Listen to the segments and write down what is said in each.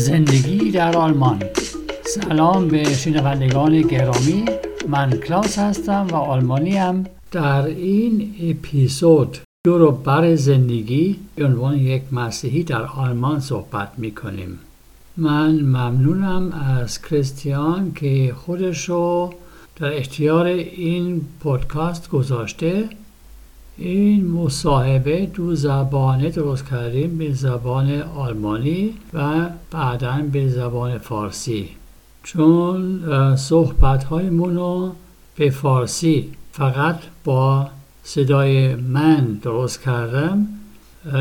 زندگی در آلمان. سلام به شنوندگان گرامی. من کلاس هستم و آلمانی هم در این اپیزود دور بر زندگی به عنوان یک مسیحی در آلمان صحبت می کنیم من ممنونم از کریستیان که خودش رو در اختیار این پودکاست گذاشته. این مصاحبه دو زبانه درست کردیم به زبان آلمانی و بعدا به زبان فارسی. چون صحبت های رو به فارسی فقط با صدای من درست کردم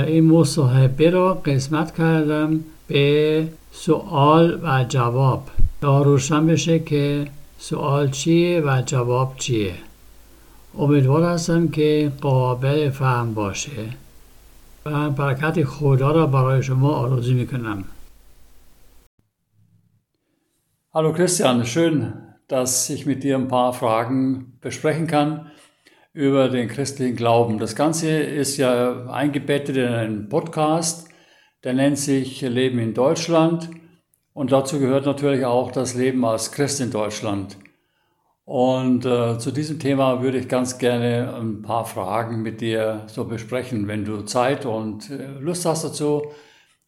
این مصاحبه را قسمت کردم به سوال و جواب. تا روشن بشه که سوال چیه و جواب چیه. امیدوار هستم که قابل فهم باشه و برکت خدا را برای شما آرزو میکنم Hallo Christian, schön, dass ich mit dir ein paar Fragen besprechen kann über den christlichen Glauben. Das Ganze ist ja eingebettet in einen Podcast, der nennt sich Leben in Deutschland und dazu gehört natürlich auch das Leben als Christ in Deutschland. Und äh, zu diesem Thema würde ich ganz gerne ein paar Fragen mit dir so besprechen. Wenn du Zeit und äh, Lust hast dazu,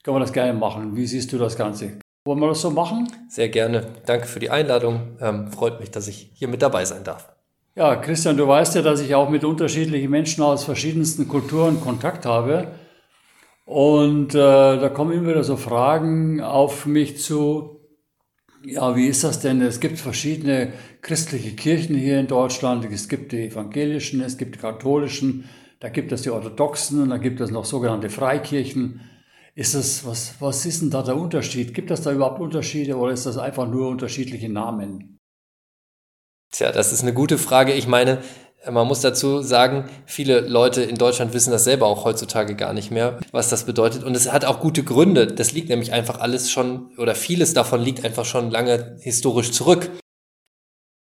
können wir das gerne machen. Wie siehst du das Ganze? Wollen wir das so machen? Sehr gerne. Danke für die Einladung. Ähm, freut mich, dass ich hier mit dabei sein darf. Ja, Christian, du weißt ja, dass ich auch mit unterschiedlichen Menschen aus verschiedensten Kulturen Kontakt habe. Und äh, da kommen immer wieder so Fragen auf mich zu, ja, wie ist das denn? Es gibt verschiedene christliche Kirchen hier in Deutschland. Es gibt die evangelischen, es gibt die katholischen, da gibt es die orthodoxen und da gibt es noch sogenannte Freikirchen. Ist das, was, was ist denn da der Unterschied? Gibt es da überhaupt Unterschiede oder ist das einfach nur unterschiedliche Namen? Tja, das ist eine gute Frage. Ich meine, man muss dazu sagen, viele Leute in Deutschland wissen das selber auch heutzutage gar nicht mehr, was das bedeutet. Und es hat auch gute Gründe. Das liegt nämlich einfach alles schon, oder vieles davon liegt einfach schon lange historisch zurück.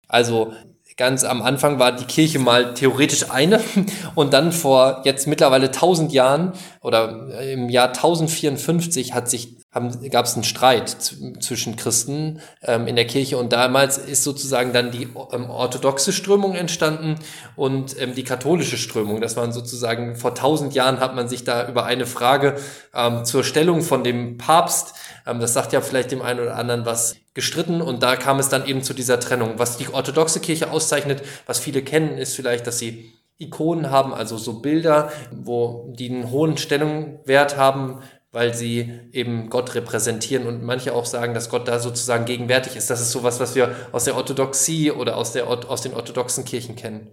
Also ganz am Anfang war die Kirche mal theoretisch eine und dann vor jetzt mittlerweile 1000 Jahren oder im Jahr 1054 hat sich gab es einen Streit zwischen Christen ähm, in der Kirche und damals ist sozusagen dann die ähm, orthodoxe Strömung entstanden und ähm, die katholische Strömung. Das waren sozusagen vor tausend Jahren hat man sich da über eine Frage ähm, zur Stellung von dem Papst, ähm, das sagt ja vielleicht dem einen oder anderen was, gestritten und da kam es dann eben zu dieser Trennung. Was die orthodoxe Kirche auszeichnet, was viele kennen, ist vielleicht, dass sie Ikonen haben, also so Bilder, wo die einen hohen Stellungwert haben, weil sie eben Gott repräsentieren und manche auch sagen, dass Gott da sozusagen gegenwärtig ist. Das ist sowas, was wir aus der Orthodoxie oder aus, der, aus den orthodoxen Kirchen kennen.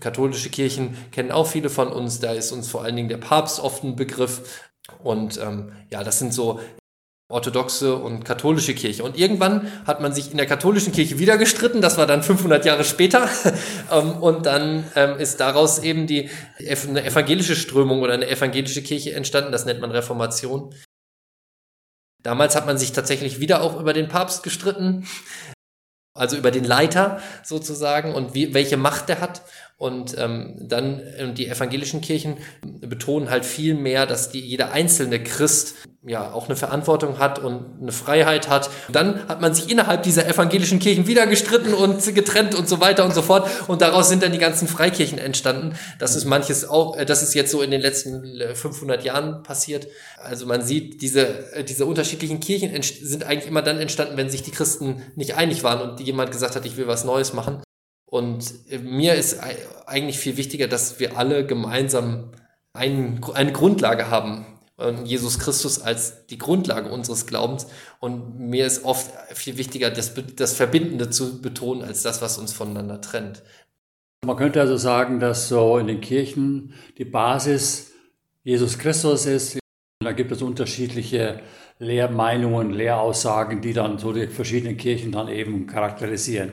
Katholische Kirchen kennen auch viele von uns, da ist uns vor allen Dingen der Papst oft ein Begriff. Und ähm, ja, das sind so orthodoxe und katholische Kirche. Und irgendwann hat man sich in der katholischen Kirche wieder gestritten, das war dann 500 Jahre später. Ähm, und dann ähm, ist daraus eben die eine evangelische Strömung oder eine evangelische Kirche entstanden, das nennt man Reformation. Damals hat man sich tatsächlich wieder auch über den Papst gestritten, also über den Leiter sozusagen und wie, welche Macht der hat. Und ähm, dann äh, die evangelischen Kirchen betonen halt viel mehr, dass die, jeder einzelne Christ ja auch eine Verantwortung hat und eine Freiheit hat. Und dann hat man sich innerhalb dieser evangelischen Kirchen wieder gestritten und getrennt und so weiter und so fort. Und daraus sind dann die ganzen Freikirchen entstanden. Das ist manches auch, äh, das ist jetzt so in den letzten 500 äh, Jahren passiert. Also man sieht, diese, äh, diese unterschiedlichen Kirchen sind eigentlich immer dann entstanden, wenn sich die Christen nicht einig waren und jemand gesagt hat, ich will was Neues machen. Und mir ist eigentlich viel wichtiger, dass wir alle gemeinsam ein, eine Grundlage haben. Jesus Christus als die Grundlage unseres Glaubens. Und mir ist oft viel wichtiger, das, das Verbindende zu betonen, als das, was uns voneinander trennt. Man könnte also sagen, dass so in den Kirchen die Basis Jesus Christus ist. Da gibt es unterschiedliche Lehrmeinungen, Lehraussagen, die dann so die verschiedenen Kirchen dann eben charakterisieren.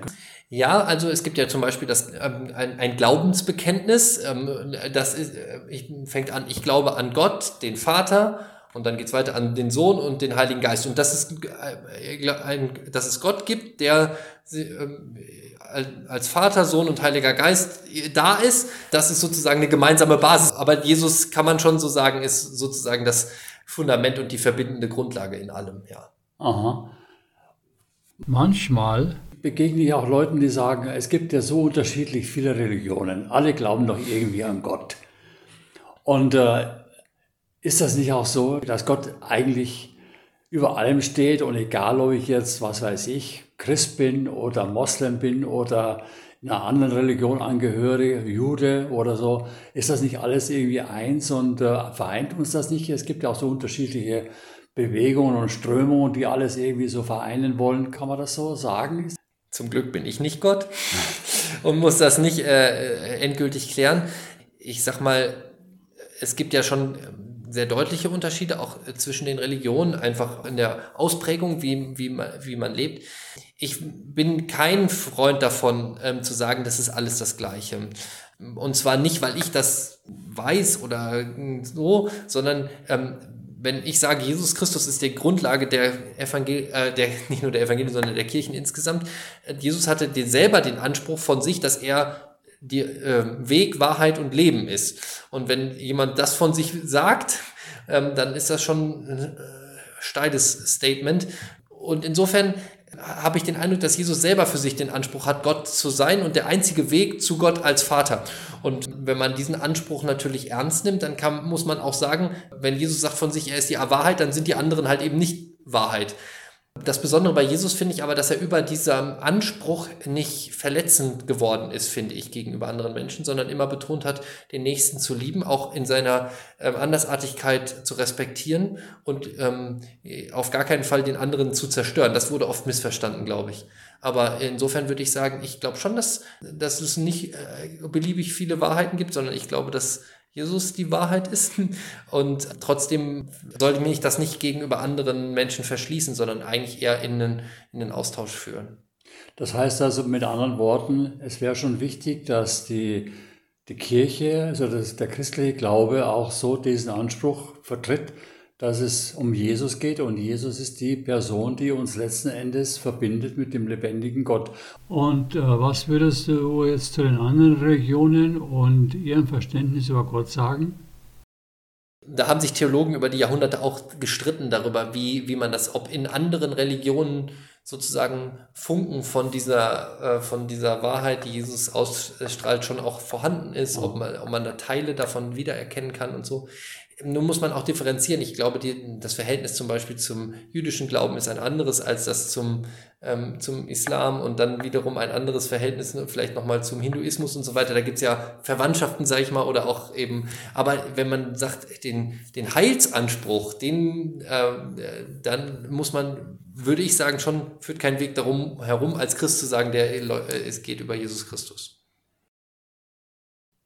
Ja, also es gibt ja zum Beispiel das, ähm, ein, ein Ein Ähm, das ist, äh, ich, fängt an, ich glaube an Gott, den Vater, und dann geht's weiter an den Sohn und den Heiligen Geist. Und das ist, äh, ein, dass es Gott gibt, der ähm, als Vater, Sohn und Heiliger Geist da ist, das ist sozusagen eine gemeinsame Basis. Aber Jesus kann man schon so sagen, ist sozusagen das Fundament und die verbindende Grundlage in allem, ja. Aha. Manchmal begegne ich auch Leuten, die sagen, es gibt ja so unterschiedlich viele Religionen. Alle glauben doch irgendwie an Gott. Und äh, ist das nicht auch so, dass Gott eigentlich über allem steht und egal, ob ich jetzt, was weiß ich, Christ bin oder Moslem bin oder einer anderen Religion angehöre, Jude oder so, ist das nicht alles irgendwie eins und äh, vereint uns das nicht? Es gibt ja auch so unterschiedliche Bewegungen und Strömungen, die alles irgendwie so vereinen wollen. Kann man das so sagen? Zum Glück bin ich nicht Gott und muss das nicht äh, endgültig klären. Ich sag mal, es gibt ja schon sehr deutliche Unterschiede auch zwischen den Religionen, einfach in der Ausprägung, wie, wie, man, wie man lebt. Ich bin kein Freund davon, ähm, zu sagen, das ist alles das Gleiche. Und zwar nicht, weil ich das weiß oder so, sondern ähm, wenn ich sage, Jesus Christus ist die Grundlage der Evangel äh, der, nicht nur der Evangelien, sondern der Kirchen insgesamt, äh, Jesus hatte den, selber den Anspruch von sich, dass er die äh, Weg, Wahrheit und Leben ist. Und wenn jemand das von sich sagt, ähm, dann ist das schon ein äh, steiles Statement. Und insofern habe ich den Eindruck, dass Jesus selber für sich den Anspruch hat, Gott zu sein und der einzige Weg zu Gott als Vater. Und wenn man diesen Anspruch natürlich ernst nimmt, dann kann, muss man auch sagen, wenn Jesus sagt von sich, er ist die Wahrheit, dann sind die anderen halt eben nicht Wahrheit. Das Besondere bei Jesus finde ich aber, dass er über diesem Anspruch nicht verletzend geworden ist, finde ich, gegenüber anderen Menschen, sondern immer betont hat, den Nächsten zu lieben, auch in seiner ähm, Andersartigkeit zu respektieren und ähm, auf gar keinen Fall den anderen zu zerstören. Das wurde oft missverstanden, glaube ich. Aber insofern würde ich sagen, ich glaube schon, dass, dass es nicht äh, beliebig viele Wahrheiten gibt, sondern ich glaube, dass Jesus die Wahrheit ist. Und trotzdem sollte mich das nicht gegenüber anderen Menschen verschließen, sondern eigentlich eher in den, in den Austausch führen. Das heißt also mit anderen Worten, es wäre schon wichtig, dass die, die Kirche, also das, der christliche Glaube auch so diesen Anspruch vertritt, dass es um Jesus geht und Jesus ist die Person, die uns letzten Endes verbindet mit dem lebendigen Gott. Und äh, was würdest du jetzt zu den anderen Religionen und ihrem Verständnis über Gott sagen? Da haben sich Theologen über die Jahrhunderte auch gestritten darüber, wie, wie man das, ob in anderen Religionen sozusagen Funken von dieser, äh, von dieser Wahrheit, die Jesus ausstrahlt, schon auch vorhanden ist, ob man, ob man da Teile davon wiedererkennen kann und so. Nun muss man auch differenzieren. Ich glaube, die, das Verhältnis zum Beispiel zum jüdischen Glauben ist ein anderes als das zum, ähm, zum Islam und dann wiederum ein anderes Verhältnis ne, vielleicht nochmal zum Hinduismus und so weiter. Da gibt's ja Verwandtschaften, sage ich mal, oder auch eben, aber wenn man sagt, den, den Heilsanspruch, den, äh, dann muss man, würde ich sagen, schon führt kein Weg darum herum, als Christ zu sagen, der, äh, es geht über Jesus Christus.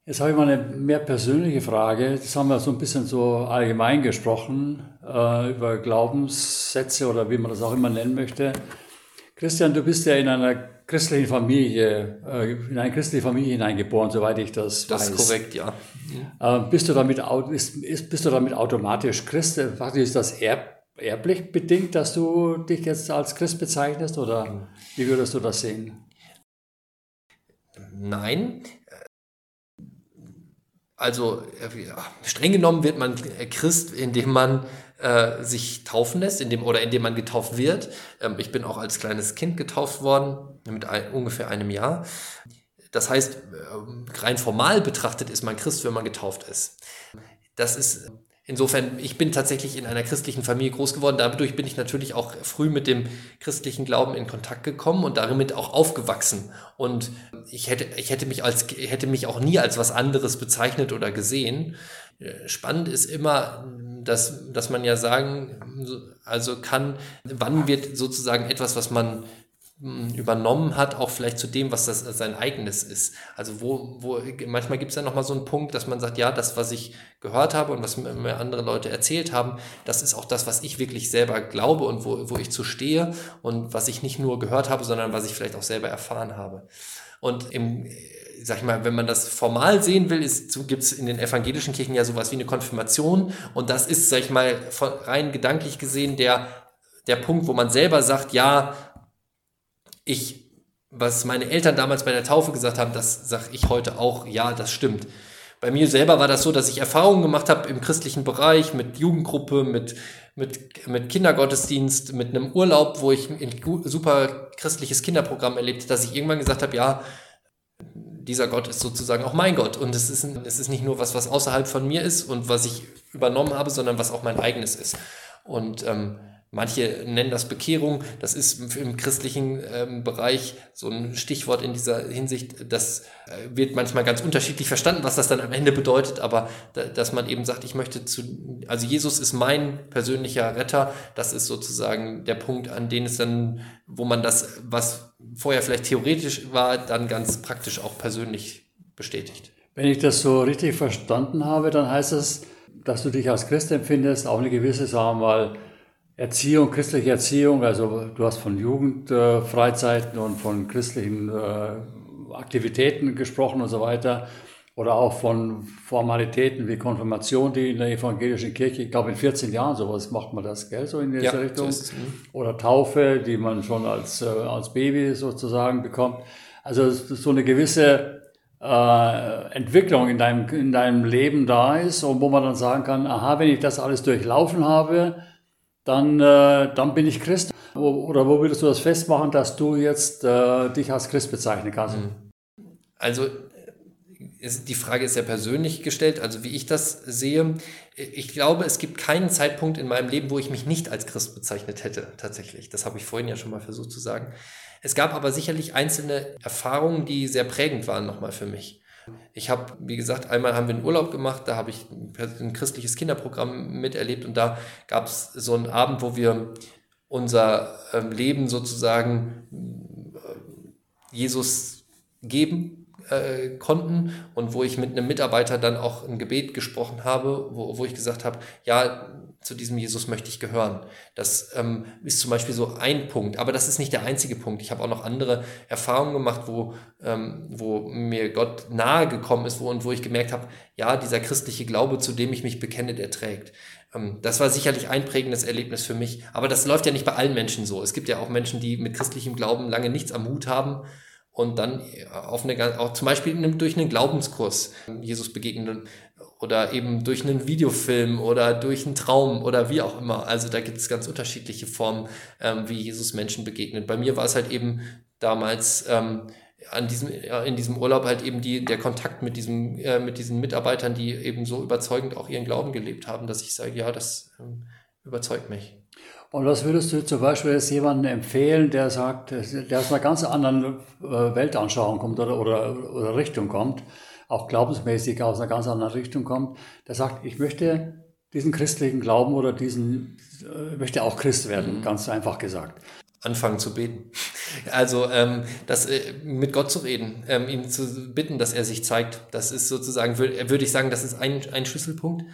Jetzt habe ich mal eine mehr persönliche Frage. Das haben wir so ein bisschen so allgemein gesprochen, äh, über Glaubenssätze oder wie man das auch immer nennen möchte. Christian, du bist ja in einer christlichen Familie, äh, in eine christliche Familie hineingeboren, soweit ich das, das weiß. Das ist korrekt, ja. Äh, bist, du damit, ist, bist du damit automatisch Christ? Ist das erb, erblich bedingt, dass du dich jetzt als Christ bezeichnest oder wie würdest du das sehen? Nein, also streng genommen wird man Christ, indem man äh, sich taufen lässt, indem, oder indem man getauft wird. Ähm, ich bin auch als kleines Kind getauft worden, mit ein, ungefähr einem Jahr. Das heißt, äh, rein formal betrachtet ist man Christ, wenn man getauft ist. Das ist Insofern, ich bin tatsächlich in einer christlichen Familie groß geworden. Dadurch bin ich natürlich auch früh mit dem christlichen Glauben in Kontakt gekommen und damit auch aufgewachsen. Und ich hätte, ich hätte mich als, hätte mich auch nie als was anderes bezeichnet oder gesehen. Spannend ist immer, dass, dass man ja sagen, also kann, wann wird sozusagen etwas, was man übernommen hat, auch vielleicht zu dem, was das sein eigenes ist. Also wo, wo manchmal gibt es ja nochmal so einen Punkt, dass man sagt, ja, das, was ich gehört habe und was mir andere Leute erzählt haben, das ist auch das, was ich wirklich selber glaube und wo, wo ich zu stehe und was ich nicht nur gehört habe, sondern was ich vielleicht auch selber erfahren habe. Und im, sag ich mal, wenn man das formal sehen will, gibt es in den evangelischen Kirchen ja sowas wie eine Konfirmation und das ist, sag ich mal, rein gedanklich gesehen der der Punkt, wo man selber sagt, ja, ich, was meine Eltern damals bei der Taufe gesagt haben, das sage ich heute auch, ja, das stimmt. Bei mir selber war das so, dass ich Erfahrungen gemacht habe im christlichen Bereich mit Jugendgruppe, mit, mit, mit Kindergottesdienst, mit einem Urlaub, wo ich ein super christliches Kinderprogramm erlebt, dass ich irgendwann gesagt habe, ja, dieser Gott ist sozusagen auch mein Gott. Und es ist, es ist nicht nur was, was außerhalb von mir ist und was ich übernommen habe, sondern was auch mein eigenes ist. Und ähm, Manche nennen das Bekehrung. Das ist im christlichen ähm, Bereich so ein Stichwort in dieser Hinsicht. Das äh, wird manchmal ganz unterschiedlich verstanden, was das dann am Ende bedeutet. Aber da, dass man eben sagt, ich möchte zu, also Jesus ist mein persönlicher Retter. Das ist sozusagen der Punkt, an dem es dann, wo man das, was vorher vielleicht theoretisch war, dann ganz praktisch auch persönlich bestätigt. Wenn ich das so richtig verstanden habe, dann heißt es, dass du dich als Christ empfindest, auch eine gewisse, sagen wir mal, Erziehung, christliche Erziehung, also du hast von Jugendfreizeiten und von christlichen äh, Aktivitäten gesprochen und so weiter. Oder auch von Formalitäten wie Konfirmation, die in der evangelischen Kirche, ich glaube in 14 Jahren sowas macht man das, gell, so in dieser ja, Richtung. So mhm. Oder Taufe, die man schon als, äh, als Baby sozusagen bekommt. Also so eine gewisse äh, Entwicklung in deinem, in deinem Leben da ist und wo man dann sagen kann, aha, wenn ich das alles durchlaufen habe, dann, äh, dann bin ich Christ. Oder wo würdest du das festmachen, dass du jetzt äh, dich als Christ bezeichnen kannst? Mhm. Also die Frage ist ja persönlich gestellt, also wie ich das sehe. Ich glaube, es gibt keinen Zeitpunkt in meinem Leben, wo ich mich nicht als Christ bezeichnet hätte, tatsächlich. Das habe ich vorhin ja schon mal versucht zu sagen. Es gab aber sicherlich einzelne Erfahrungen, die sehr prägend waren nochmal für mich. Ich habe, wie gesagt, einmal haben wir einen Urlaub gemacht, da habe ich ein christliches Kinderprogramm miterlebt und da gab es so einen Abend, wo wir unser ähm, Leben sozusagen äh, Jesus geben äh, konnten und wo ich mit einem Mitarbeiter dann auch ein Gebet gesprochen habe, wo, wo ich gesagt habe, ja, zu diesem Jesus möchte ich gehören. Das ähm, ist zum Beispiel so ein Punkt, aber das ist nicht der einzige Punkt. Ich habe auch noch andere Erfahrungen gemacht, wo, ähm, wo mir Gott nahe gekommen ist wo, und wo ich gemerkt habe, ja, dieser christliche Glaube, zu dem ich mich bekenne, der trägt. Ähm, das war sicherlich ein prägendes Erlebnis für mich, aber das läuft ja nicht bei allen Menschen so. Es gibt ja auch Menschen, die mit christlichem Glauben lange nichts am Hut haben und dann auf eine, auch zum Beispiel durch einen Glaubenskurs Jesus begegnen oder eben durch einen Videofilm oder durch einen Traum oder wie auch immer. Also da gibt es ganz unterschiedliche Formen, ähm, wie Jesus Menschen begegnet. Bei mir war es halt eben damals ähm, an diesem, in diesem Urlaub halt eben die, der Kontakt mit, diesem, äh, mit diesen Mitarbeitern, die eben so überzeugend auch ihren Glauben gelebt haben, dass ich sage, ja, das ähm, überzeugt mich. Und was würdest du zum Beispiel jetzt jemandem empfehlen, der sagt, der aus einer ganz anderen äh, Weltanschauung kommt oder, oder, oder Richtung kommt, auch glaubensmäßig aus einer ganz anderen Richtung kommt, der sagt, ich möchte diesen christlichen Glauben oder diesen, äh, möchte auch Christ werden, mhm. ganz einfach gesagt anfangen zu beten. Also ähm, das, äh, mit Gott zu reden, ähm, ihn zu bitten, dass er sich zeigt, das ist sozusagen, würde würd ich sagen, das ist ein, ein Schlüsselpunkt.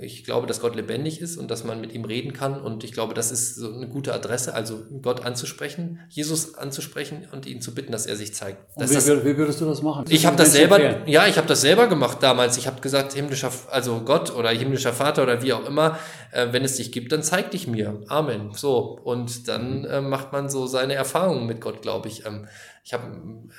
Ich glaube, dass Gott lebendig ist und dass man mit ihm reden kann und ich glaube, das ist so eine gute Adresse, also Gott anzusprechen, Jesus anzusprechen und ihn zu bitten, dass er sich zeigt. Wie, das, wie, würdest du das machen? Ich habe das selber, empfehlen? ja, ich habe das selber gemacht damals. Ich habe gesagt, himmlischer, also Gott oder himmlischer Vater oder wie auch immer, äh, wenn es dich gibt, dann zeig dich mir. Amen. So und dann äh, macht man so seine Erfahrungen mit Gott, glaube ich. Ähm, ich habe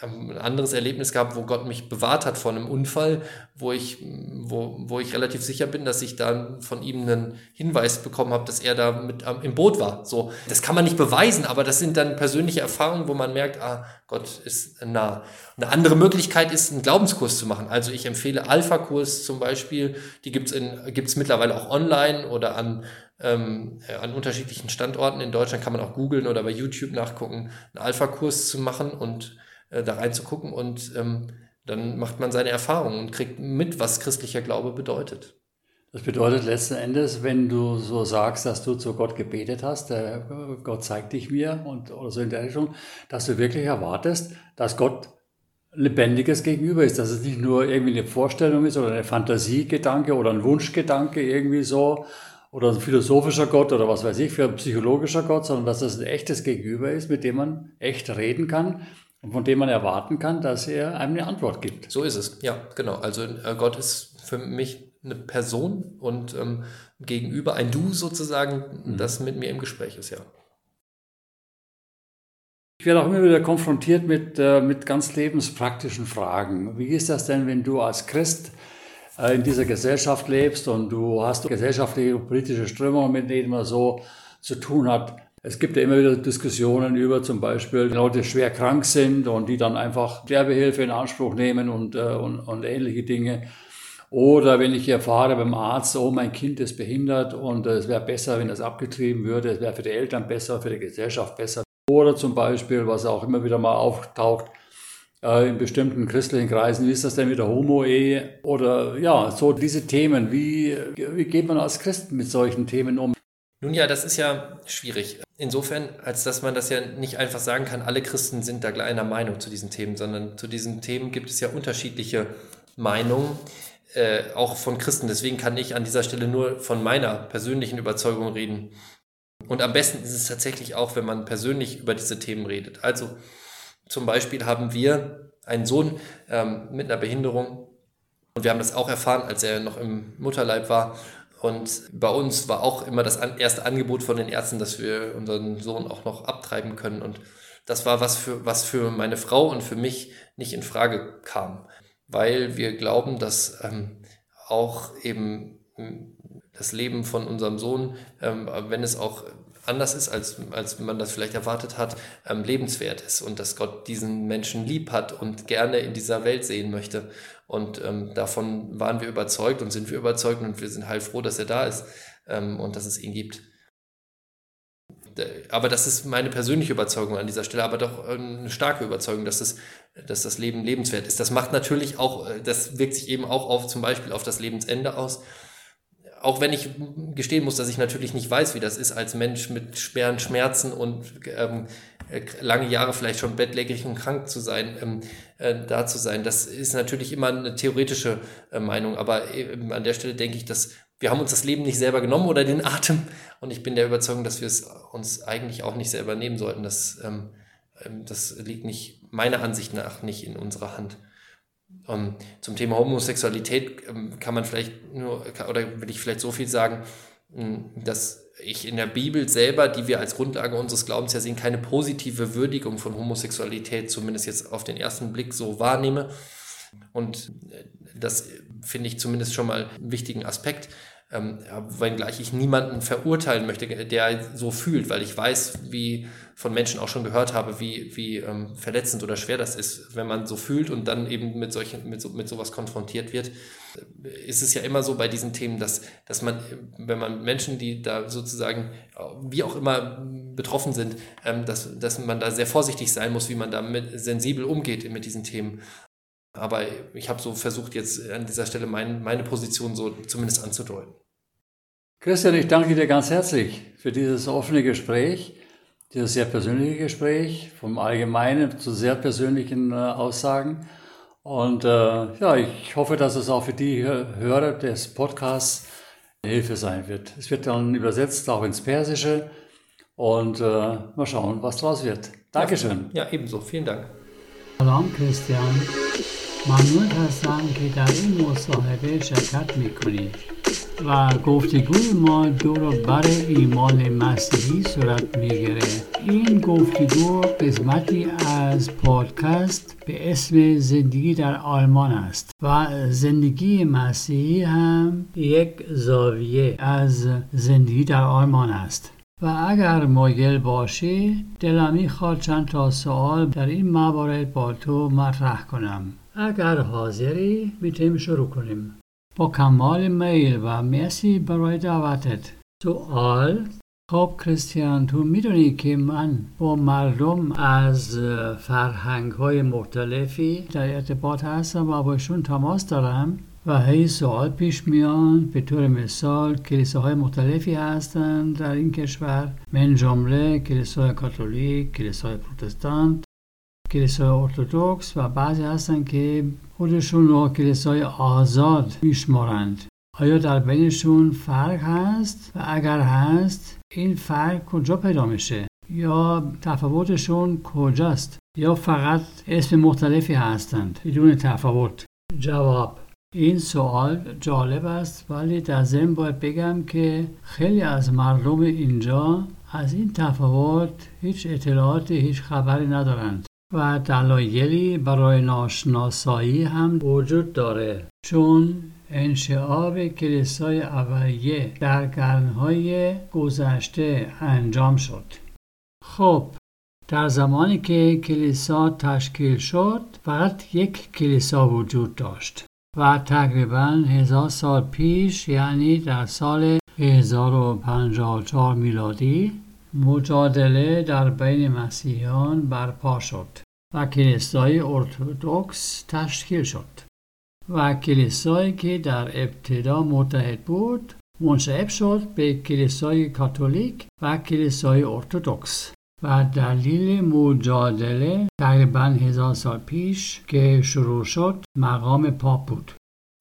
ähm, ein anderes Erlebnis gehabt, wo Gott mich bewahrt hat vor einem Unfall, wo ich, wo, wo ich relativ sicher bin, dass ich dann von ihm einen Hinweis bekommen habe, dass er da mit ähm, im Boot war. So, das kann man nicht beweisen, aber das sind dann persönliche Erfahrungen, wo man merkt, ah, Gott ist nah. Eine andere Möglichkeit ist, einen Glaubenskurs zu machen. Also ich empfehle Alpha-Kurs zum Beispiel. Die gibt's in gibt's mittlerweile auch online oder an ähm, an unterschiedlichen Standorten. In Deutschland kann man auch googeln oder bei YouTube nachgucken, einen Alpha-Kurs zu machen und äh, da reinzugucken. Und ähm, dann macht man seine Erfahrungen und kriegt mit, was christlicher Glaube bedeutet. Das bedeutet letzten Endes, wenn du so sagst, dass du zu Gott gebetet hast, der Gott zeigt dich mir und oder so in der Richtung, dass du wirklich erwartest, dass Gott lebendiges Gegenüber ist, dass es nicht nur irgendwie eine Vorstellung ist oder eine Fantasiegedanke oder ein Wunschgedanke irgendwie so, oder ein philosophischer Gott oder was weiß ich für ein psychologischer Gott, sondern dass das ein echtes Gegenüber ist, mit dem man echt reden kann und von dem man erwarten kann, dass er einem eine Antwort gibt. So ist es, ja, genau. Also äh, Gott ist für mich eine Person und ähm, gegenüber ein Du sozusagen, mhm. das mit mir im Gespräch ist, ja. Ich werde auch immer wieder konfrontiert mit, äh, mit ganz lebenspraktischen Fragen. Wie ist das denn, wenn du als Christ in dieser Gesellschaft lebst und du hast gesellschaftliche und politische Strömungen, mit denen man so zu tun hat. Es gibt ja immer wieder Diskussionen über zum Beispiel Leute, die schwer krank sind und die dann einfach Sterbehilfe in Anspruch nehmen und, äh, und, und ähnliche Dinge. Oder wenn ich erfahre beim Arzt, oh, mein Kind ist behindert und es wäre besser, wenn das abgetrieben würde, es wäre für die Eltern besser, für die Gesellschaft besser. Oder zum Beispiel, was auch immer wieder mal auftaucht, äh, in bestimmten christlichen Kreisen, wie ist das denn mit der Homo-Ehe? Oder ja, so diese Themen, wie, wie geht man als Christen mit solchen Themen um? Nun ja, das ist ja schwierig. Insofern, als dass man das ja nicht einfach sagen kann, alle Christen sind da einer Meinung zu diesen Themen, sondern zu diesen Themen gibt es ja unterschiedliche Meinungen äh, auch von Christen. Deswegen kann ich an dieser Stelle nur von meiner persönlichen Überzeugung reden. Und am besten ist es tatsächlich auch, wenn man persönlich über diese Themen redet. Also zum Beispiel haben wir einen Sohn ähm, mit einer Behinderung und wir haben das auch erfahren, als er noch im Mutterleib war. Und bei uns war auch immer das erste Angebot von den Ärzten, dass wir unseren Sohn auch noch abtreiben können. Und das war was für, was für meine Frau und für mich nicht in Frage kam weil wir glauben, dass ähm, auch eben hm, das Leben von unserem Sohn, ähm, wenn es auch anders ist, als, als man das vielleicht erwartet hat, ähm, lebenswert ist und dass Gott diesen Menschen lieb hat und gerne in dieser Welt sehen möchte. Und ähm, davon waren wir überzeugt und sind wir überzeugt und wir sind heilfroh, dass er da ist ähm, und dass es ihn gibt aber das ist meine persönliche Überzeugung an dieser Stelle, aber doch eine starke Überzeugung, dass das, dass das Leben lebenswert ist. Das macht natürlich auch, äh, das wirkt sich eben auch auf zum Beispiel auf das Lebensende aus. Auch wenn ich gestehen muss, dass ich natürlich nicht weiß, wie das ist, als Mensch mit schweren Schmerzen und ähm, äh, lange Jahre vielleicht schon bettlägerig und krank zu sein, ähm, äh, da zu sein. Das ist natürlich immer eine theoretische äh, Meinung, aber eben an der Stelle denke ich, dass wir haben uns das Leben nicht selber genommen oder den Atem. Und ich bin der Überzeugung, dass wir es uns eigentlich auch nicht selber nehmen sollten. Das, ähm, ähm das liegt nicht, meiner Ansicht nach, nicht in unserer Hand. Um, ähm, zum Thema Homosexualität ähm, kann man vielleicht nur, oder will ich vielleicht so viel sagen, hm, dass ich in der Bibel selber, die wir als Grundlage unseres Glaubens ja sehen, keine positive Würdigung von Homosexualität, zumindest jetzt auf den ersten Blick so wahrnehme. Und äh, das finde ich zumindest schon mal einen wichtigen Aspekt. Ähm, wenngleich ich niemanden verurteilen möchte, der so fühlt, weil ich weiß, wie von Menschen auch schon gehört habe, wie, wie ähm, verletzend oder schwer das ist, wenn man so fühlt und dann eben mit, solchen, mit, so, mit sowas konfrontiert wird. Ist es ja immer so bei diesen Themen, dass, dass man, wenn man Menschen, die da sozusagen, wie auch immer betroffen sind, ähm, dass, dass man da sehr vorsichtig sein muss, wie man damit sensibel umgeht mit diesen Themen. Aber ich habe so versucht, jetzt an dieser Stelle mein, meine Position so zumindest anzudeuten. Christian, ich danke dir ganz herzlich für dieses offene Gespräch, dieses sehr persönliche Gespräch, vom Allgemeinen zu sehr persönlichen äh, Aussagen. Und äh, ja, ich hoffe, dass es auch für die Hörer des Podcasts Hilfe sein wird. Es wird dann übersetzt auch ins Persische und äh, mal schauen, was daraus wird. Dankeschön. Ja, ebenso. Vielen Dank. Salam, Christian. ممنون هستم که در این مصاحبه شرکت می‌کنید و گفتگوی ما دور بر ایمان مسیحی صورت می‌گیره. این گفتگو قسمتی از پادکست به اسم زندگی در آلمان است و زندگی مسیحی هم یک زاویه از زندگی در آلمان است. و اگر مایل باشی دلم می‌خواد چند تا سوال در این موارد با تو مطرح کنم. اگر حاضری می‌تونیم شروع کنیم. با کمال میل و مرسی برای دعوتت. سوال خب کریستیان تو می‌دونی که من با مردم از فرهنگ های مختلفی در ارتباط هستم و باشون تماس دارم و هی سوال پیش میان. به طور مثال کلیساهای مختلفی هستند در این کشور. من جمله کلیسای کاتولیک کلیسای پروتستانت کلیسای ارتودکس و بعضی هستن که خودشون رو کلیسای آزاد میشمارند. آیا در بینشون فرق هست؟ و اگر هست این فرق کجا پیدا میشه؟ یا تفاوتشون کجاست؟ یا فقط اسم مختلفی هستند بدون تفاوت؟ جواب این سوال جالب است ولی در ضمن باید بگم که خیلی از مردم اینجا از این تفاوت هیچ اطلاعات هیچ خبری ندارند. و دلایلی برای ناشناسایی هم وجود داره. چون انشعاب کلیسای اولیه در قرنهای گذشته انجام شد. خب در زمانی که کلیسا تشکیل شد فقط یک کلیسا وجود داشت و تقریبا هزار سال پیش یعنی در سال 1054 میلادی مجادله در بین مسیحیان برپا شد و کلیسای ارتودکس تشکیل شد و کلیسایی که در ابتدا متحد بود منشعب شد به کلیسای کاتولیک و کلیسای ارتودکس و دلیل مجادله تقریبا هزار سال پیش که شروع شد مقام پاپ بود.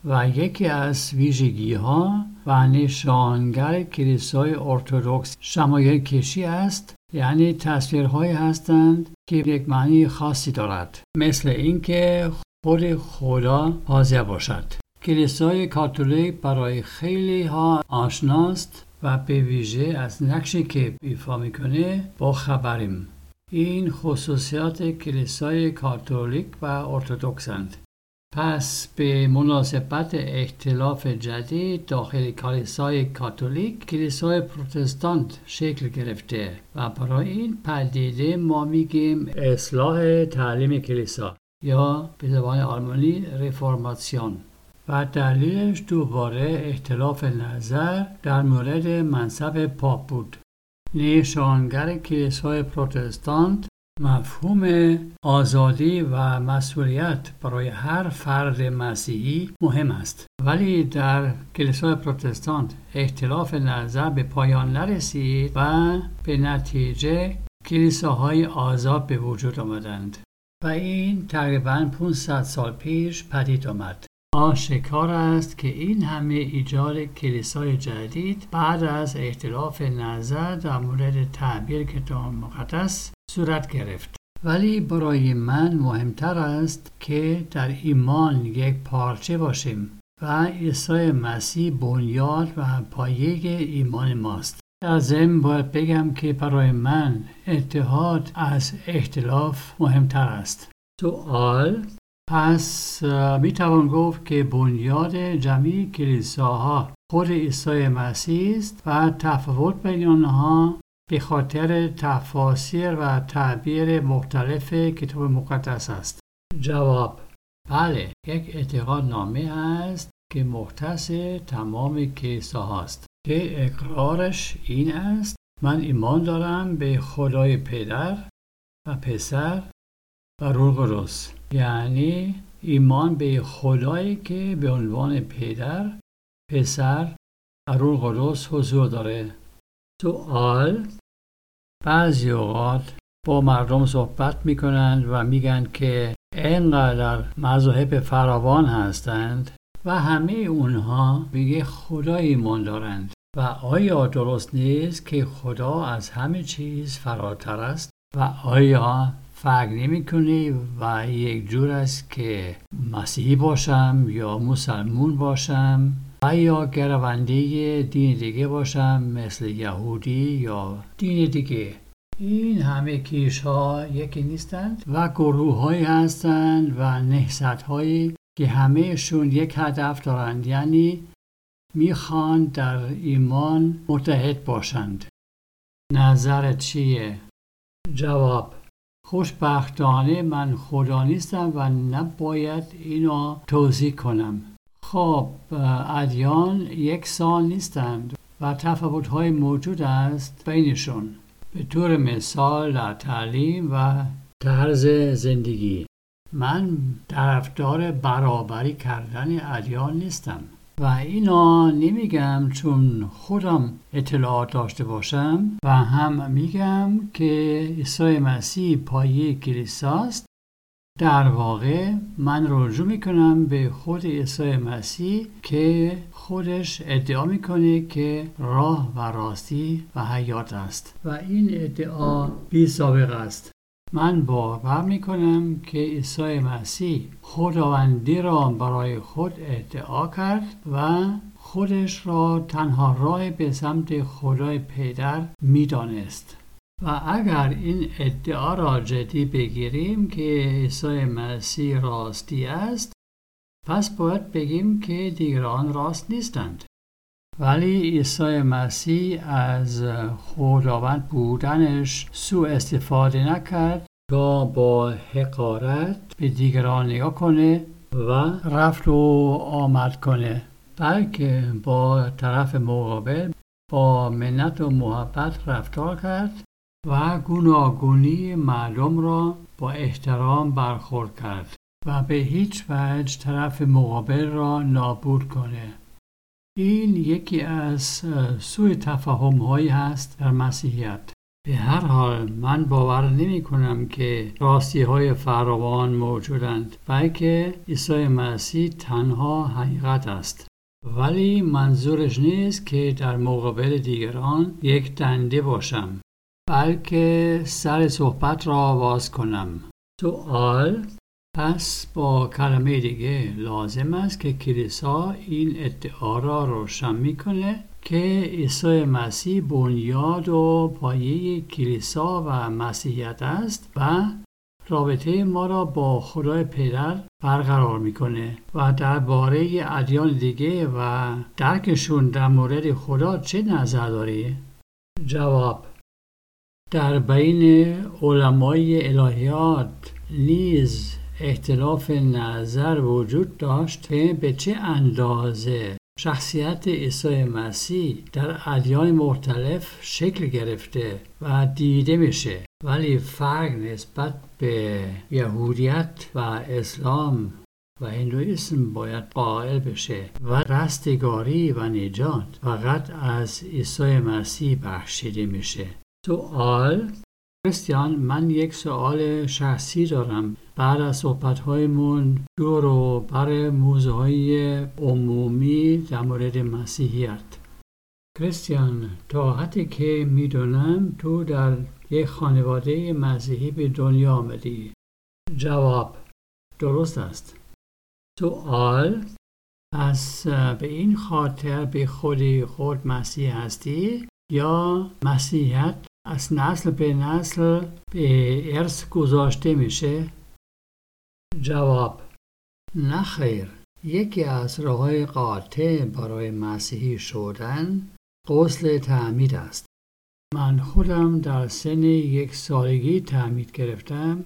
و یکی از ویژگی ها و نشانگر کلیسای ارتودکس شمایل کشی است یعنی تصویرهایی هستند که یک معنی خاصی دارد مثل اینکه خود خدا حاضر باشد. کلیسای کاتولیک برای خیلی ها آشناست و به ویژه از نقشی که ایفا می‌کنه با خبریم. این خصوصیات کلیسای کاتولیک و ارتودکسند پس به مناسبت اختلاف جدید داخل کلیسای کاتولیک کلیسای پروتستانت شکل گرفته و برای این پدیده ما میگیم اصلاح تعلیم کلیسا یا به زبان آلمانی رفرماسیون و دلیلش دوباره اختلاف نظر در مورد منصب پاپ بود. نشانگر کلیسای پروتستانت مفهوم آزادی و مسئولیت برای هر فرد مسیحی مهم است. ولی در کلیسای پروتستانت اختلاف نظر به پایان نرسید و به نتیجه کلیساهای آزاد به وجود آمدند. و این تقریبا 500 سال پیش پدید آمد. آشکار است که این همه ایجاد کلیسای جدید بعد از اختلاف نظر در مورد تعبیر کتاب مقدس صورت گرفت. ولی برای من مهمتر است که در ایمان یک پارچه باشیم و عیسی مسیح بنیاد و پایه ایمان ماست. در ضمن باید بگم که برای من اتحاد از اختلاف مهمتر است. سوال پس می توان گفت که بنیاد جمعی کلیساها خود عیسی مسیح است و تفاوت بین آنها به خاطر تفاسیر و تعبیر مختلف کتاب مقدس است. جواب بله یک اعتقاد نامه است که مختص تمام کلیسا است. که اقرارش این است من ایمان دارم به خدای پدر و پسر و روح قدس. یعنی ایمان به خدایی که به عنوان پدر پسر و روح قدس حضور داره. سوال بعضی اوقات با مردم صحبت می‌کنند و میگن که اینقدر مذاهب فراوان هستند و همه اونها به یک خدا ایمان دارند. و آیا درست نیست که خدا از همه چیز فراتر است؟ و آیا فرق نمی و یک جور است که مسیحی باشم یا مسلمون باشم و یا گرونده دین دیگه باشم مثل یهودی یا دین دیگه. این همه کیش ها یکی نیستند و گروه هایی هستند و نهست هایی که همهشون یک هدف دارند. یعنی می‌خوان در ایمان متحد باشند. نظرت چیه؟ جواب خوشبختانه من خدا نیستم و نباید اینو توضیح کنم. خب ادیان یک سال نیستند و تفاوت های موجود است بینشون. به طور مثال در تعلیم و طرز زندگی. من طرفدار برابری کردن ادیان نیستم. و اینا نمیگم چون خودم اطلاعات داشته باشم و هم میگم که عیسی مسیح پایه کلیساست در واقع من رجوع می‌کنم به خود عیسی مسیح که خودش ادعا می‌کنه که راه و راستی و حیات است و این ادعا بی سابق است. من باور می کنم که عیسی مسیح خداوندی را برای خود ادعا کرد و خودش را تنها راه به سمت خدای پدر می دانست. و اگر این ادعا را جدی بگیریم که عیسی مسیح راستی است پس باید بگیم که دیگران راست نیستند ولی عیسی مسیح از خداوند بودنش سوء استفاده نکرد تا با حقارت به دیگران نگاه کنه و رفت و آمد کنه. بلکه با طرف مقابل با منت و محبت رفتار کرد و گوناگونی مردم را با احترام برخورد کرد و به هیچ وجه طرف مقابل را نابود کنه. این یکی از سوی تفاهم هایی هست در مسیحیت. به هر حال من باور نمی کنم که راستی های فراوان موجودند بلکه عیسی مسیح تنها حقیقت است. ولی منظورش نیست که در مقابل دیگران یک دنده باشم بلکه سر صحبت را باز کنم. سوال پس با کلمه دیگه لازم است که کلیسا این ادعا را روشن می‌کنه که عیسی مسیح بنیاد و پایه کلیسا و مسیحیت است و رابطه ما را با خدای پدر برقرار می‌کنه و درباره ادیان دیگه و درکشون در مورد خدا چه نظر داری؟ جواب در بین علمای الهیات نیز اختلاف نظر وجود داشت که به چه اندازه شخصیت عیسی مسیح در ادیان مختلف شکل گرفته و دیده میشه. ولی فرق نسبت به یهودیت و اسلام و هندویسم باید قائل بشه و رستگاری و نجات فقط از عیسی مسیح بخشیده میشه. سوال کریستیان من یک سوال شخصی دارم. بعد از صحبت هایمون دور و بر موزه های عمومی در مورد مسیحیت. کریستیان تا حدی که می‌دونم تو در یک خانواده مسیحی به دنیا آمدی. جواب درست است. سوال پس به این خاطر به خودی خود مسیح هستی یا مسیحیت از نسل به نسل به ارث گذاشته میشه جواب نخیر یکی از راه قاطع برای مسیحی شدن غسل تعمید است من خودم در سن یک سالگی تعمید گرفتم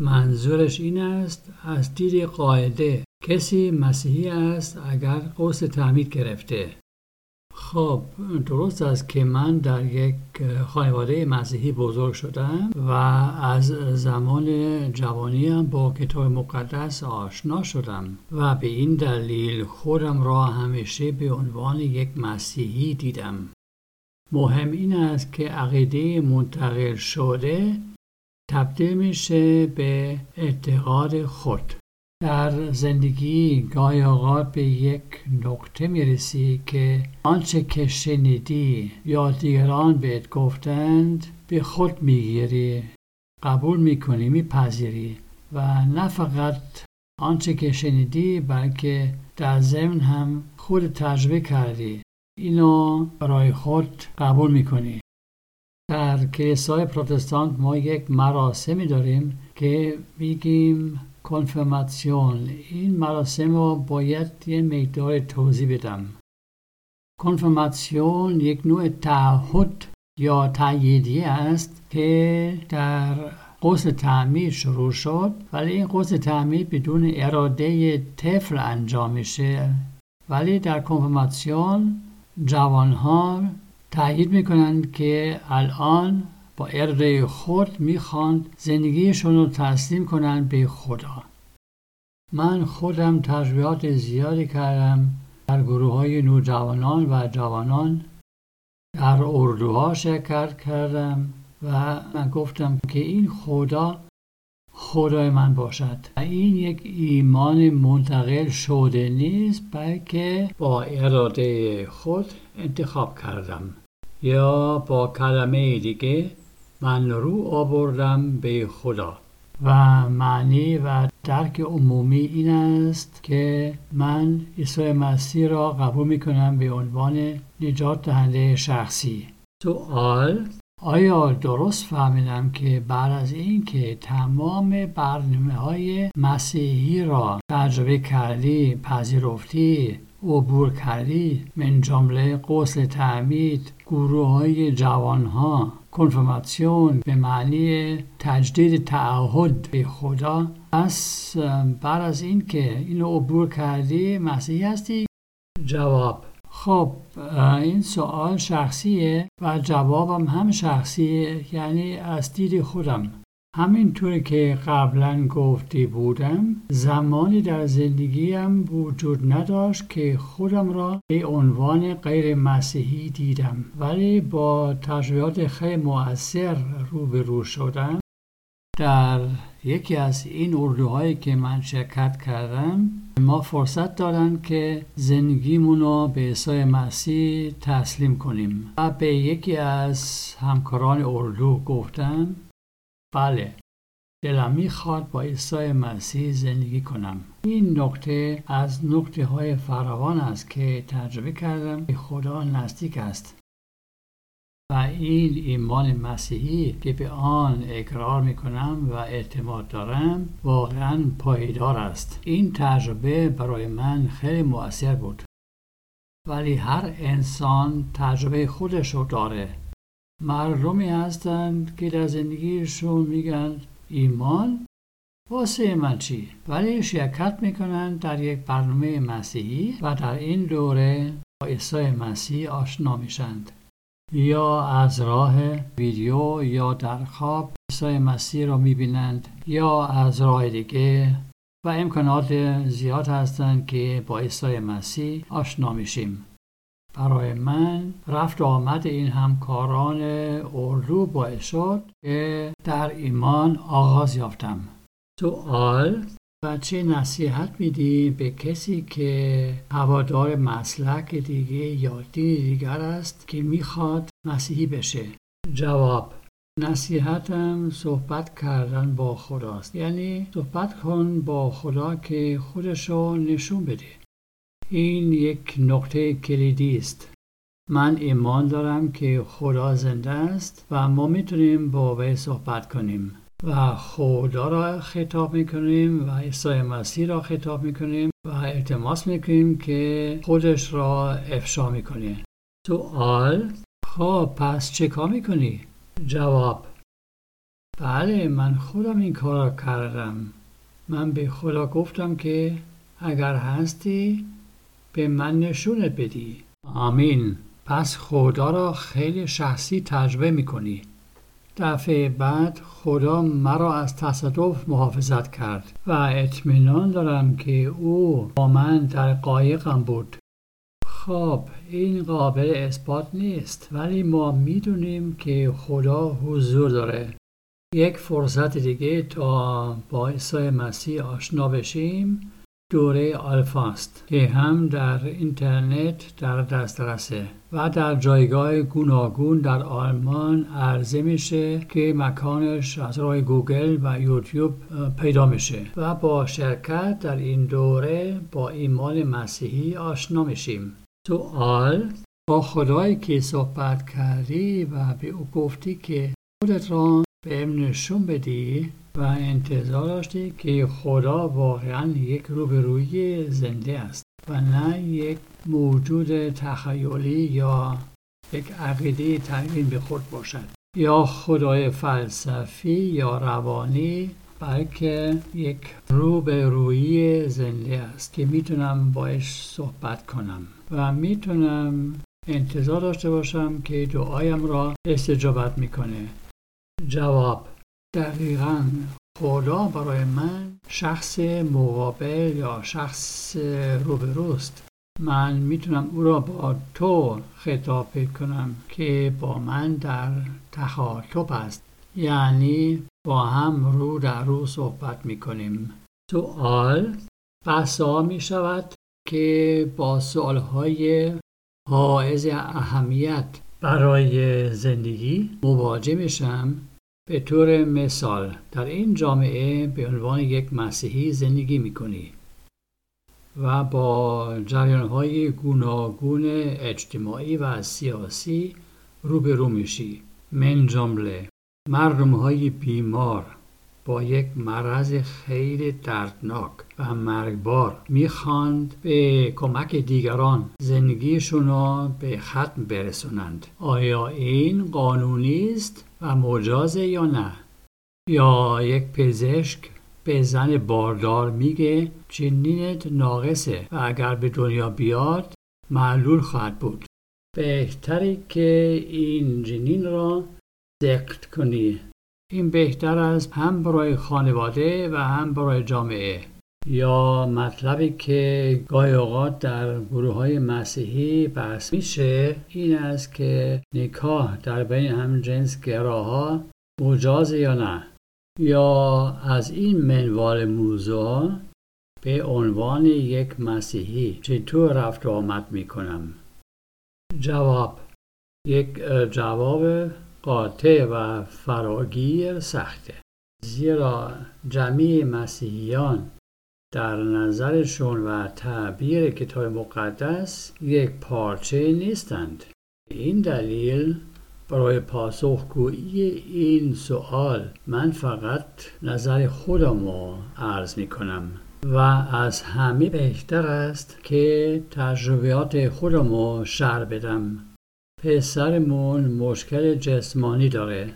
منظورش این است از دید قاعده کسی مسیحی است اگر غسل تعمید گرفته خب درست است که من در یک خانواده مسیحی بزرگ شدم و از زمان جوانیم با کتاب مقدس آشنا شدم و به این دلیل خودم را همیشه به عنوان یک مسیحی دیدم. مهم این است که عقیده منتقل شده تبدیل میشه به اعتقاد خود. در زندگی گاهی اوقات به یک نقطه می‌رسی که آنچه که شنیدی یا دیگران بهت گفتند به خود می‌گیری قبول می‌کنی میپذیری و نه فقط آنچه که شنیدی بلکه در ضمن هم خود تجربه کردی. اینو برای خود قبول می‌کنی. در کلیسای پروتستانت ما یک مراسمی داریم که میگیم کنفرماسیون این مراسم رو باید یه مقدار توضیح بدم. کنفرماسیون یک نوع تعهد یا تأییدیه است که در قوس تعمیر شروع شد ولی این قوس تعمیر بدون اراده طفل انجام میشه. ولی در کنفرماسیون جوانها تأیید می‌کنند که الان با اراده خود می‌خواند زندگیشون رو تسلیم کنند به خدا. من خودم تجربیات زیادی کردم در گروه های نوجوانان و جوانان. در اردوها شرکت کردم و من گفتم که این خدا خدای من باشد. و این یک ایمان منتقل شده نیست بلکه با اراده خود انتخاب کردم یا با کلمه دیگه من رو آوردم به خدا. و معنی و درک عمومی این است که من عیسی مسیح را قبول می کنم به عنوان نجات دهنده شخصی. سوال آیا درست فهمیدم که بعد از اینکه تمام برنامه های مسیحی را تجربه کردی پذیرفتی عبور کردی من جمله قسل تعمید گروه های جوان ها کنفرماسیون به معنی تجدید تعهد به خدا. پس بعد از اینکه اینو عبور کردی مسیحی هستی؟ جواب. خب این سوال شخصیه و جوابم هم شخصیه یعنی از دید خودم. همینطور که قبلا گفته بودم زمانی در زندگیم وجود نداشت که خودم را به عنوان غیر مسیحی دیدم. ولی با تجربیات خیلی مؤثر روبرو شدم. در یکی از این اردوهایی که من شرکت کردم ما فرصت دادن که زندگیمون رو به عیسی مسیح تسلیم کنیم. و به یکی از همکاران اردو گفتم بله دلم می‌خواد با عیسی مسیح زندگی کنم. این نکته از نکته های فراوان است که تجربه کردم. که خدا نزدیک است. و این ایمان مسیحی که به آن اقرار می‌کنم و اعتماد دارم واقعا پایدار است. این تجربه برای من خیلی مؤثر بود. ولی هر انسان تجربه خودش رو داره. مردمی هستند که در زندگیشون میگن ایمان. واسه من چی؟ ولی شرکت می‌کنن در یک برنامه مسیحی و در این دوره با عیسی مسیح آشنا میشند. یا از راه ویدیو یا در خواب عیسی مسیح را می‌بینند یا از راه دیگه. و امکانات زیاد هستند که با عیسی مسیح آشنا میشیم. برای من رفت و آمد این همکاران اردو باعث شد که در ایمان آغاز یافتم. سوال و چه نصیحت میدی به کسی که هوادار مسلک دیگه یا دین دیگر است که می‌خواد مسیحی بشه؟ جواب نصیحتم صحبت کردن با خداست. یعنی صحبت کن با خدا که خودشو نشون بده. این یک نقطه کلیدی است. من ایمان دارم که خدا زنده است و ما می‌تونیم با وی صحبت کنیم و خدا را خطاب می‌کنیم و عیسی مسیح را خطاب می‌کنیم و التماس می‌کنیم که خودش را افشا می‌کنه. سوال خب پس چه کار می‌کنی؟ جواب بله من خودم این کار را کردم. من به خدا گفتم که اگر هستی به من نشونت بدی. آمین. پس خدا را خیلی شخصی تجربه می‌کنی. دفعه بعد خدا مرا از تصادف محافظت کرد و اطمینان دارم که او با من در قایقم بود. خب این قابل اثبات نیست ولی ما می‌دونیم که خدا حضور داره. یک فرصت دیگه تا با عیسی مسیح آشنا بشیم. دوره آلفاست که هم در اینترنت در دسترسه و در جایگاه گوناگون در آلمان عرضه میشه که مکانش از راه گوگل و یوتیوب پیدا میشه و با شرکت در این دوره با ایمان مسیحی آشنا میشیم. سوال با خدایی که صحبت کردی و به او گفتی که خودت را به نشون بدی و انتظار داشتی که خدا واقعا یک روبروی زنده است و نه یک موجود تخیلی یا یک عقیده تعیین به خود باشد. یا خدای فلسفی یا روانی بلکه یک روبرویی زنده است که می‌تونم باش صحبت کنم. و می‌تونم انتظار داشته باشم که دعایم را استجابت می‌کنه. جواب دقیقا. خدا برای من شخص مقابل یا شخص روبروست. من می‌تونم او را با تو خطاب کنم که با من در تخاطب است. یعنی با هم رو در رو صحبت می‌کنیم. سوال بحثا می شود که با سوال های حائز اهمیت برای زندگی مواجه میشم؟ به طور مثال در این جامعه به عنوان یک مسیحی زندگی می‌کنی و با جریان های گوناگون اجتماعی و سیاسی روبرو میشی. من جمله مردم های بیمار با یک مرض خیلی دردناک و مرگبار می‌خواند به کمک دیگران زندگیشون را به ختم برسونند آیا این قانونی است؟ و مجازه یا نه؟ یا یک پزشک به زن باردار میگه جنینت ناقصه و اگر به دنیا بیاد معلول خواهد بود. بهتری که این جنین را ذکر کنی. این بهتر است هم برای خانواده و هم برای جامعه. یا مطلبی که گاهی اوقات در گروه های مسیحی بحث میشه این است که نکاح در بین هم جنس گراها مجاز یا نه؟ یا از این منوال موضوع به عنوان یک مسیحی چطور رفت و آمد می‌کنم؟ جواب یک جواب قاطع و فراگیر سخته. زیرا جمعی مسیحیان در نظرشون و تعبیر کتاب مقدس یک پارچه نیستند. این دلیل برای پاسخگویی این سوال من فقط نظر خودم رو عرض می کنم و از همه بهتر است که تجربیات خودم رو شر بدم. پسرمون مشکل جسمانی داره.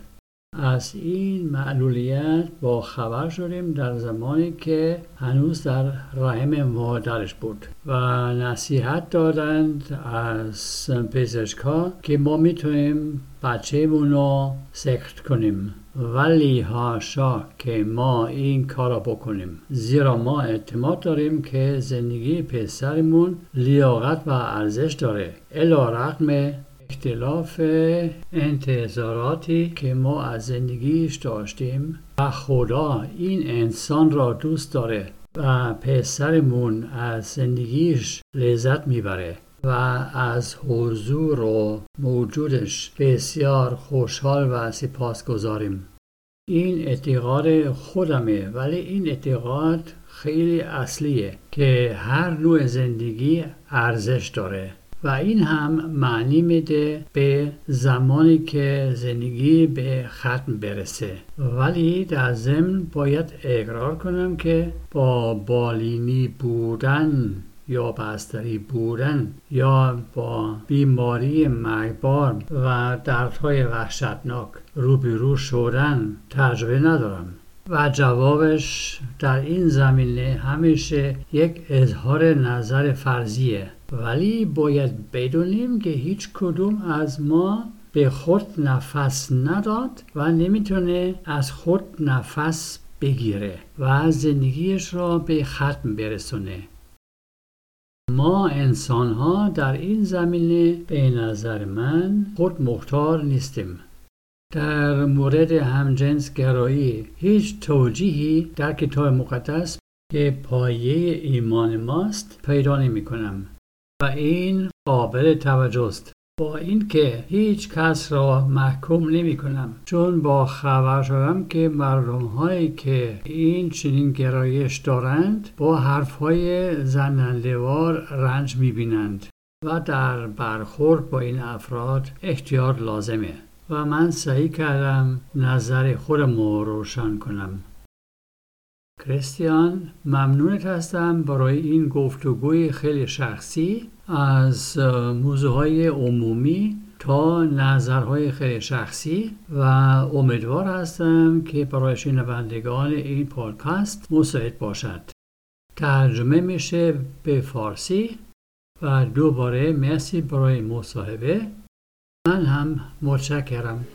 از این معلولیت با خبر شدیم در زمانی که هنوز در رحم مادرش بود و نصیحت دادند از پزشکا که ما می‌تونیم بچه رو سکت کنیم. ولی هاشا که ما این کارا بکنیم. زیرا ما اعتماد داریم که زندگی پسرمون لیاقت و ارزش داره. الا رقم اختلاف انتظاراتی که ما از زندگیش داشتیم و خدا این انسان را دوست داره و پسرمون از زندگیش لذت می‌بره و از حضور و موجودش بسیار خوشحال و سپاس گذاریم. این اعتقاد خودمه ولی این اعتقاد خیلی اصلیه که هر نوع زندگی ارزش داره و این هم معنی میده به زمانی که زندگی به ختم برسه. ولی در ضمن باید اقرار کنم که با بالینی بودن یا بستری بودن یا با بیماری مرگبار و دردهای وحشتناک روبرو شدن تجربه ندارم. و جوابش در این زمینه همیشه یک اظهار نظر فرضیه. ولی باید بدونیم که هیچ کدوم از ما به خود نفس نداد و نمی‌تونه از خود نفس بگیره و زندگیش را به ختم برسونه. ما انسان ها در این زمینه به نظر من خود مختار نیستیم. در مورد همجنس گرایی هیچ توجیهی در کتاب مقدس که پایه ایمان ماست پیدا نمی کنم و این قابل توجه است. با اینکه هیچ کس را محکوم نمی کنم. چون با خبر شدم که مردم هایی که این چنین گرایش دارند با حرف های زنندوار رنج می بینند و در برخورد با این افراد احتیاط لازمه. و من سعی کردم نظر خودم رو روشن کنم. کریستیان ممنونت هستم برای این گفتگوی خیلی شخصی از موضوعهای عمومی تا نظرهای خیلی شخصی و امیدوار هستم که برای شنوندگان این پادکست مساعد باشد. ترجمه میشه به فارسی و دوباره مرسی برای مصاحبه. من هم متشکرم.